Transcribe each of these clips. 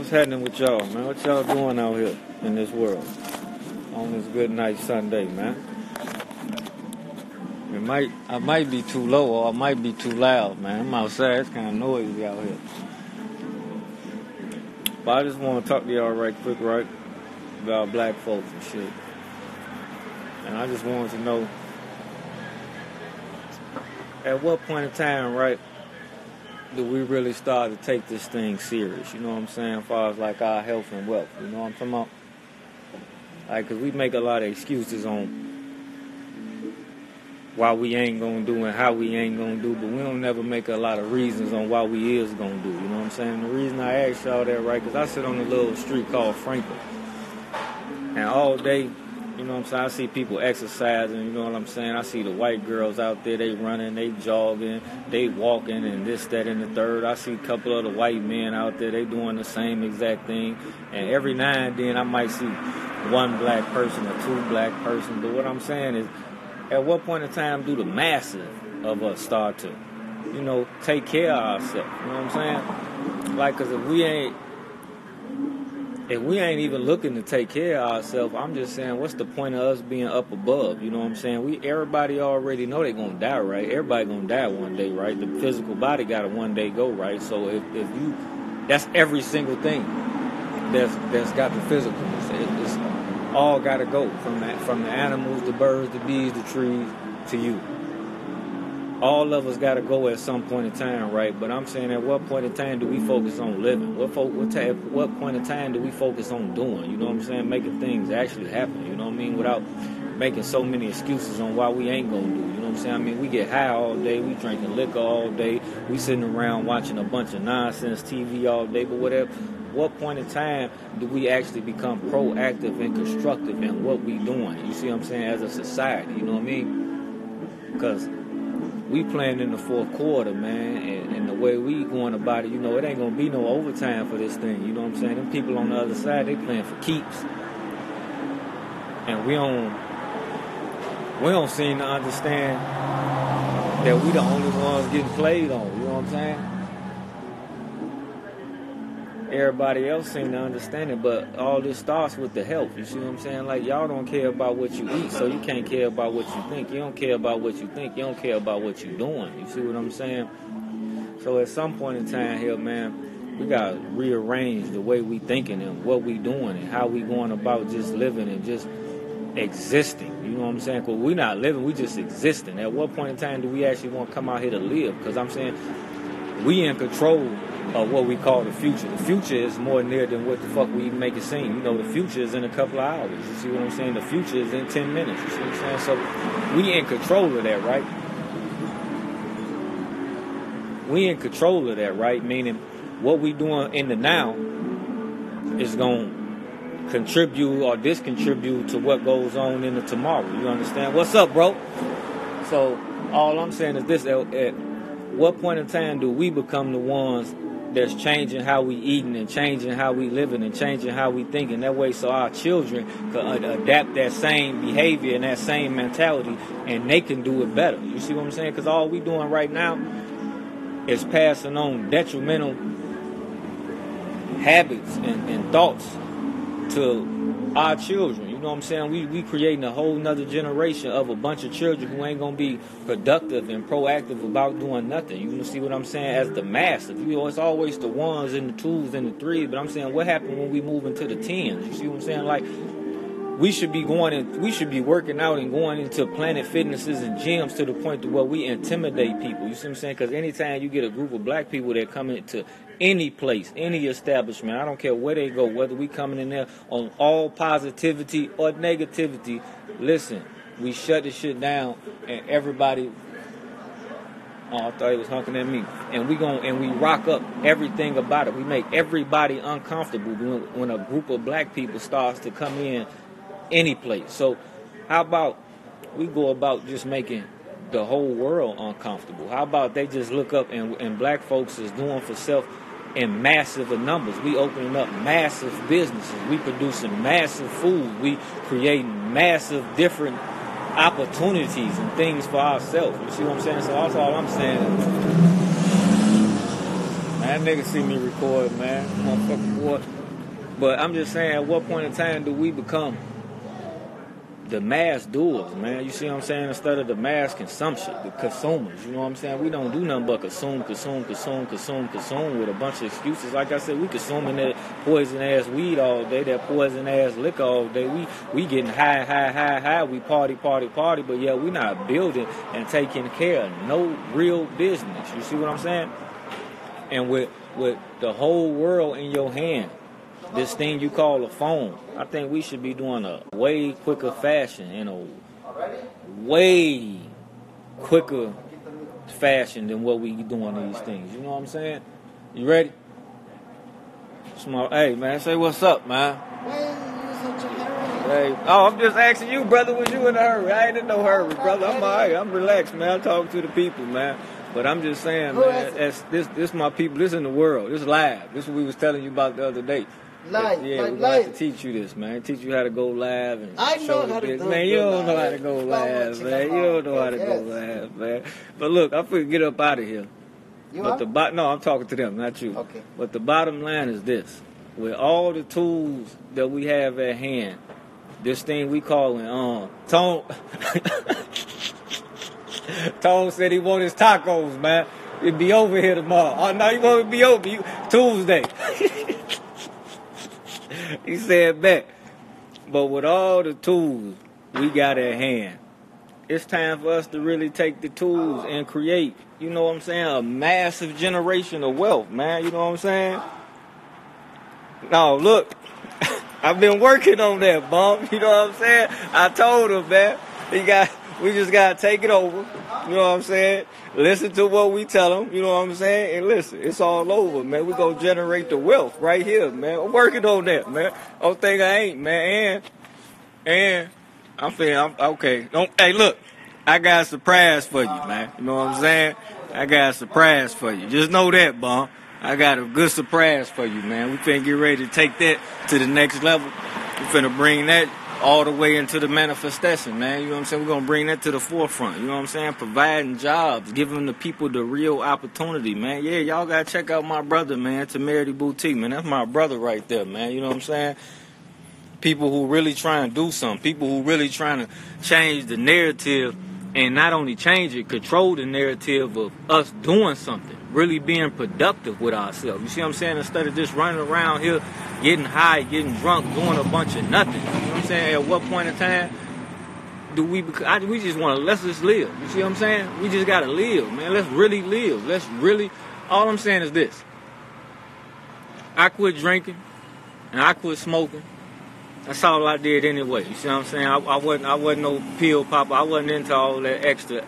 What's happening with y'all, man? What y'all doing out here in this world on this good night Sunday, man? It might, I might be too low or I might be too loud, man. I'm outside. It's kind of noisy out here. But I just want to talk to y'all right quick, right, about black folks and shit. And I just wanted to know at what point in time, right, do we really start to take this thing serious? You know what I'm saying? As far as like our health and wealth, you know what I'm talking about? Like, cause we make a lot of excuses on why we ain't gonna do and how we ain't gonna do, but we don't never make a lot of reasons on why we is gonna do. You know what I'm saying? The reason I asked y'all that, right, cause I sit on a little street called Franklin, and all day you know what I'm saying? I see people exercising, you know what I'm saying? I see the white girls out there, they running, they jogging, they walking and this, that, and the third. I see a couple of the white men out there, they doing the same exact thing. And every now and then I might see one black person or two black person. But what I'm saying is, at what point in time do the masses of us start to, you know, take care of ourselves? You know what I'm saying? Like, cause if we ain't if we ain't even looking to take care of ourselves, I'm just saying, what's the point of us being up above? You know what I'm saying? We everybody already know they gonna die, right? Everybody gonna die one day, right? The physical body gotta one day go, right? So if, if you, that's every single thing that's that's got the physical. It's, it's all gotta go from that from the animals, the birds, the bees, the trees to you all of us got to go at some point in time, right? But I'm saying, at what point in time do we focus on living? What fo- what, ta- what point in time do we focus on doing? You know what I'm saying? Making things actually happen. You know what I mean? Without making so many excuses on why we ain't gonna do. You know what I'm saying? I mean, we get high all day, we drinking liquor all day, we sitting around watching a bunch of nonsense TV all day, but whatever. What point in time do we actually become proactive and constructive in what we doing? You see what I'm saying? As a society, you know what I mean? Because we playing in the fourth quarter, man, and, and, the way we going about it, you know, it ain't gonna be no overtime for this thing. You know what I'm saying? Them people on the other side, they playing for keeps, and we don't we don't seem to understand that we the only ones getting played on. You know what I'm saying? Everybody else seem to understand it, but all this starts with the health. You see what I'm saying? Like y'all don't care about what you eat, so you can't care about what you think. You don't care about what you think. You don't care about what you're doing. You see what I'm saying? So at some point in time here, man, we got to rearrange the way we thinking and what we doing and how we going about just living and just existing. You know what I'm saying? Because we're not living, we just existing. At what point in time do we actually want to come out here to live? Because I'm saying we in control of what we call the future. The future is more near than what the fuck we make it seem. You know, the future is in a couple of hours. You see what I'm saying? The future is in 10 minutes. You see what I'm saying? So we in control of that, right? We in control of that, right? Meaning what we doing in the now is going to contribute or discontribute to what goes on in the tomorrow. You understand? What's up, bro? So all I'm saying is this: what point in time do we become the ones that's changing how we eating and changing how we living and changing how we thinking? That way so our children can adapt that same behavior and that same mentality and they can do it better. You see what i'm saying? Because all we doing right now is passing on detrimental habits and, and thoughts to our children know what I'm saying? We we creating a whole nother generation of a bunch of children who ain't gonna be productive and proactive about doing nothing. You see what I'm saying? As the massive, you know, it's always the ones and the twos and the threes. But I'm saying, what happened when we move into the tens? You see what I'm saying? Like we should be going and we should be working out and going into planet fitnesses and gyms to the point to where we intimidate people. You see what I'm saying? Because anytime you get a group of black people that come into any place, any establishment. I don't care where they go, whether we coming in there on all positivity or negativity. Listen, we shut the shit down, and everybody. Oh, I thought he was honking at me. And we go and we rock up everything about it. We make everybody uncomfortable when, when a group of black people starts to come in any place. So, how about we go about just making the whole world uncomfortable? How about they just look up and, and black folks is doing for self in massive numbers. We opening up massive businesses. We producing massive food. We creating massive different opportunities and things for ourselves. You see what I'm saying? So that's all I'm saying. Man. That nigga see me record, man. Motherfucker, what? But I'm just saying, at what point in time do we become the mass doers, man? You see what I'm saying? Instead of the mass consumption, the consumers. You know what I'm saying? We don't do nothing but consume, consume, consume, consume, consume with a bunch of excuses. Like I said, we consuming that poison ass weed all day, that poison ass liquor all day. We we getting high, high, high, high. We party, party, party. But yeah, we not building and taking care of no real business. You see what I'm saying? And with with the whole world in your hand this thing you call a phone. I think we should be doing a way quicker fashion in a way quicker fashion than what we doing these things. You know what I'm saying? You ready? Small. Hey man, say what's up, man. Hey, oh, I'm just asking you, brother. Was you in a hurry? I ain't in no hurry, brother. I'm alright. I'm relaxed, man. I'm talking to the people, man. But I'm just saying, man. That's, this, this, my people. This in the world. This live. This is what we was telling you about the other day. Live, yeah, like we're live. to teach you this, man. Teach you how to go live and I know show the how to do Man, you don't know how to go live, man. You don't know how to go live, man. But look, I'm finna get up out of here. You but are? the bo- no, I'm talking to them, not you. Okay. But the bottom line is this: with all the tools that we have at hand, this thing we calling um Tone. Tone said he want his tacos, man. It'd be over here tomorrow. Oh no, you to be over you, Tuesday. He said that. But with all the tools we got at hand, it's time for us to really take the tools and create, you know what I'm saying, a massive generation of wealth, man. You know what I'm saying? No, look, I've been working on that, bump. You know what I'm saying? I told him, man. He got, we just gotta take it over. You know what I'm saying? Listen to what we tell them. You know what I'm saying? And listen, it's all over, man. We gonna generate the wealth right here, man. I'm working on that, man. Don't think I ain't, man. And, and I'm feeling, I'm, okay. Don't, hey, look, I got a surprise for you, man. You know what I'm saying? I got a surprise for you. Just know that, bum. I got a good surprise for you, man. We finna get ready to take that to the next level. We finna bring that all the way into the manifestation, man. You know what I'm saying? We're gonna bring that to the forefront. You know what I'm saying? Providing jobs, giving the people the real opportunity, man. Yeah, y'all gotta check out my brother, man, Temerity Boutique, man. That's my brother right there, man. You know what I'm saying? people who really trying to do something, people who really trying to change the narrative and not only change it, control the narrative of us doing something, really being productive with ourselves. You see what I'm saying? Instead of just running around here, getting high, getting drunk, doing a bunch of nothing. You know what I'm saying? At what point in time do we? I, we just want to let's just live. You see what I'm saying? We just gotta live, man. Let's really live. Let's really. All I'm saying is this: I quit drinking and I quit smoking. That's all I did anyway. You see what I'm saying? I, I wasn't I wasn't no pill popper. I wasn't into all that extra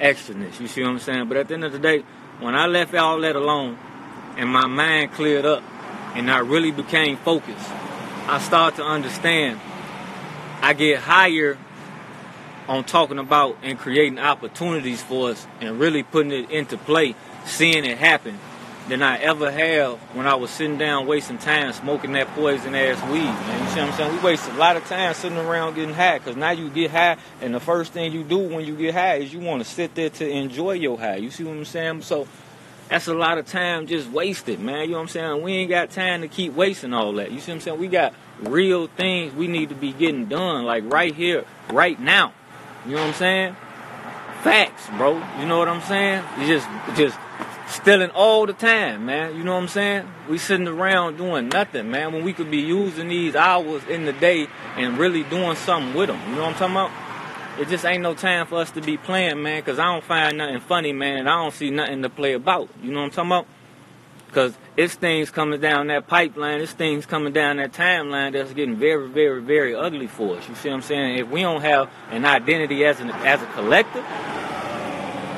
extraness. You see what I'm saying? But at the end of the day, when I left all that alone and my mind cleared up and I really became focused, I started to understand. I get higher on talking about and creating opportunities for us and really putting it into play, seeing it happen than I ever have when I was sitting down wasting time smoking that poison ass weed, man. You see what I'm saying? We waste a lot of time sitting around getting high because now you get high and the first thing you do when you get high is you want to sit there to enjoy your high. You see what I'm saying? So that's a lot of time just wasted, man. You know what I'm saying? We ain't got time to keep wasting all that. You see what I'm saying? We got real things we need to be getting done, like right here, right now. You know what I'm saying? Facts, bro. You know what I'm saying? You just just stealing all the time, man. You know what I'm saying? We sitting around doing nothing, man, when we could be using these hours in the day and really doing something with them. You know what I'm talking about? It just ain't no time for us to be playing, man, because I don't find nothing funny, man, and I don't see nothing to play about. You know what I'm talking about? Because it's things coming down that pipeline, it's things coming down that timeline that's getting very, very, very ugly for us. You see what I'm saying? If we don't have an identity as an as a collective,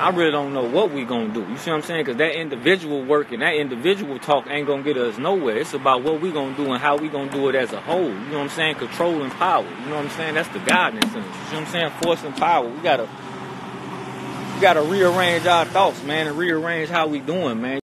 I really don't know what we're gonna do. You see what I'm saying? Because that individual work and that individual talk ain't gonna get us nowhere. It's about what we're gonna do and how we're gonna do it as a whole. You know what I'm saying? Control and power. You know what I'm saying? That's the guidance. You see what I'm saying? Force and power. We gotta we gotta rearrange our thoughts, man, and rearrange how we doing, man.